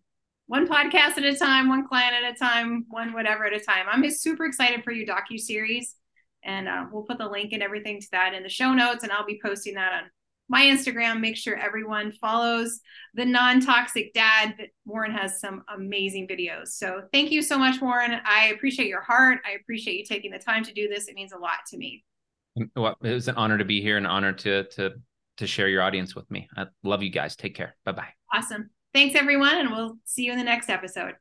one podcast at a time, one client at a time, one whatever at a time. I'm super excited for your docu series, and uh, we'll put the link and everything to that in the show notes, and I'll be posting that on my Instagram. Make sure everyone follows the non toxic dad. Warren has some amazing videos. So thank you so much, Warren. I appreciate your heart. I appreciate you taking the time to do this. It means a lot to me. Well, it was an honor to be here, an honor to to to share your audience with me. I love you guys. Take care. Bye bye. Awesome. Thanks, everyone, and we'll see you in the next episode.